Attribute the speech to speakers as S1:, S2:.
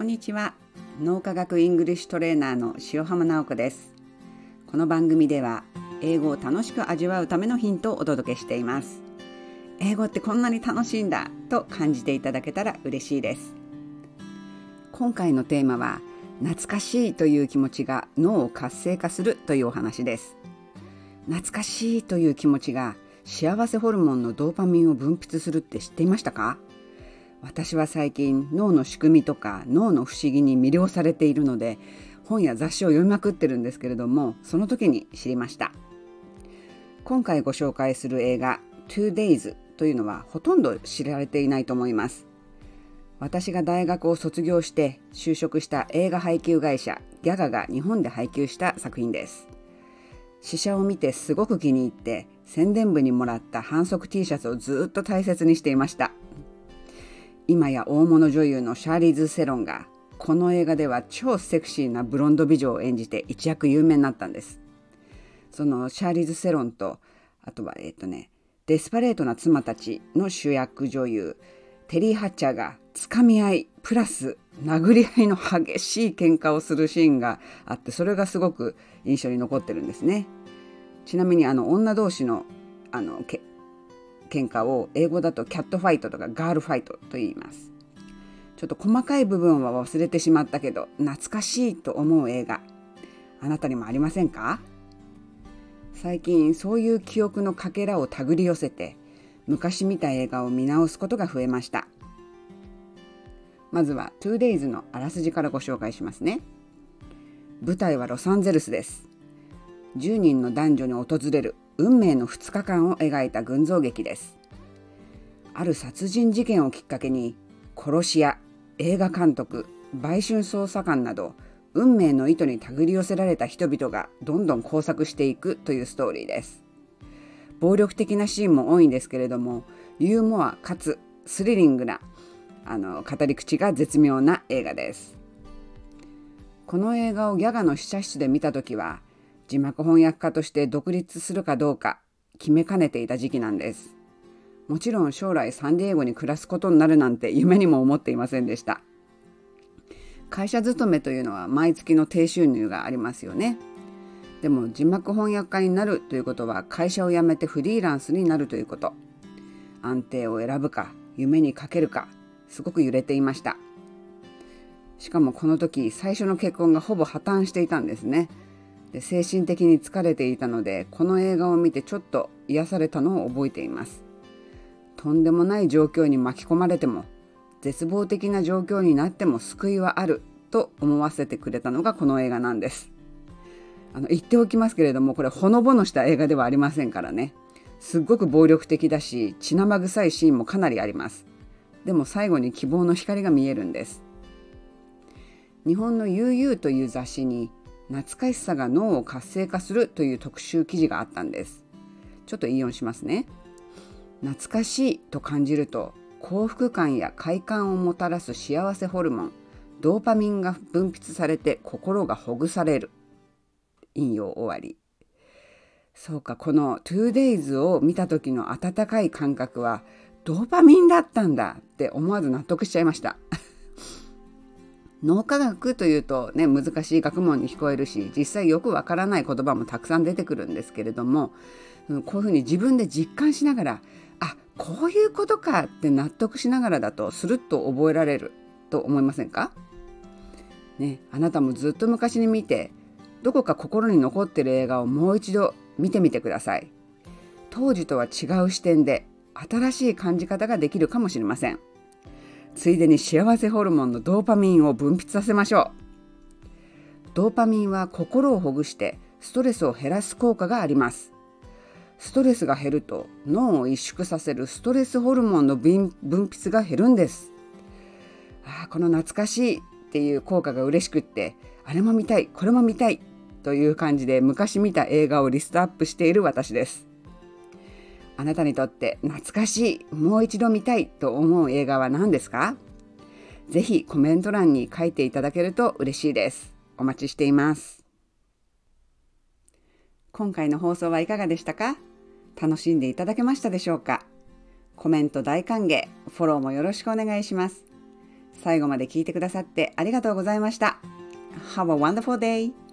S1: こんにちは。脳科学イングリッシュトレーナーの塩浜直子です。この番組では英語を楽しく味わうためのヒントをお届けしています。英語ってこんなに楽しいんだと感じていただけたら嬉しいです。今回のテーマは懐かしいという気持ちが脳を活性化するというお話です。懐かしいという気持ちが幸せホルモンのドーパミンを分泌するって知っていましたか？私は最近脳の仕組みとか脳の不思議に魅了されているので本や雑誌を読みまくってるんですけれどもその時に知りました。今回ご紹介する映画 2days というのはほとんど知られていないと思います。私が大学を卒業して就職した映画配給会社ギャガが日本で配給した作品です。試写を見てすごく気に入って宣伝部にもらった反則 T シャツをずっと大切にしていました。今や大物女優のシャーリーズ・セロンがこの映画では超セクシーなブロンド美女を演じて一躍有名になったんです。そのシャーリーズ・セロンとあとはえっ、とねデスパレートな妻たちの主役女優テリー・ハッチャーがつかみ合いプラス殴り合いの激しい喧嘩をするシーンがあってそれがすごく印象に残ってるんですね。ちなみにあの女同士のあの喧嘩を英語だとキャットファイトとかガールファイトと言います。ちょっと細かい部分は忘れてしまったけど懐かしいと思う映画。あなたにもありませんか？最近そういう記憶のかけらを手繰り寄せて昔見た映画を見直すことが増えました。まずは 2days のあらすじからご紹介しますね。舞台はロサンゼルスです。10人の男女に訪れる運命の2日間を描いた群像劇です。ある殺人事件をきっかけに殺し屋映画監督売春捜査官など運命の糸に手繰り寄せられた人々がどんどん交錯していくというストーリーです。暴力的なシーンも多いんですけれどもユーモアかつスリリングなあの語り口が絶妙な映画です。この映画をギャガの試写室で見た時は字幕翻訳家として独立するかどうか決めかねていた時期なんです。もちろん将来サンディエゴに暮らすことになるなんて夢にも思っていませんでした。会社勤めというのは毎月の低収入がありますよね。でも字幕翻訳家になるということは会社を辞めてフリーランスになるということ。安定を選ぶか夢にかけるかすごく揺れていました。しかもこの時最初の結婚がほぼ破綻していたんですね。で精神的に疲れていたのでこの映画を見てちょっと癒されたのを覚えています。とんでもない状況に巻き込まれても絶望的な状況になっても救いはあると思わせてくれたのがこの映画なんです。あの言っておきますけれどもこれほのぼのした映画ではありませんからね。すっごく暴力的だし血生臭いシーンもかなりあります。でも最後に希望の光が見えるんです。日本の悠々という雑誌に懐かしさが脳を活性化するという特集記事があったんです。ちょっと引用しますね。懐かしいと感じると幸福感や快感をもたらす幸せホルモンドーパミンが分泌されて心がほぐされる。引用終わり。そうかこの 2days を見た時の温かい感覚はドーパミンだったんだって思わず納得しちゃいました。脳科学というとね難しい学問に聞こえるし実際よくわからない言葉もたくさん出てくるんですけれどもこういうふうに自分で実感しながらあこういうことかって納得しながらだとスルッと覚えられると思いませんか？ねあなたもずっと昔に見てどこか心に残ってる映画をもう一度見てみてください当時とは違う視点で新しい感じ方ができるかもしれません。ついでに幸せホルモンのドーパミンを分泌させましょう。ドーパミンは心をほぐしてストレスを減らす効果があります。ストレスが減ると脳を萎縮させるストレスホルモンの分泌が減るんです。あこの懐かしいっていう効果が嬉しくってあれも見たいこれも見たいという感じで昔見た映画をリストアップしている私です。あなたにとって懐かしい、もう一度見たいと思う映画は何ですか？ぜひコメント欄に書いていただけると嬉しいです。お待ちしています。今回の放送はいかがでしたか？楽しんでいただけましたでしょうか？コメント大歓迎、フォローもよろしくお願いします。最後まで聞いてくださってありがとうございました。Have a wonderful day!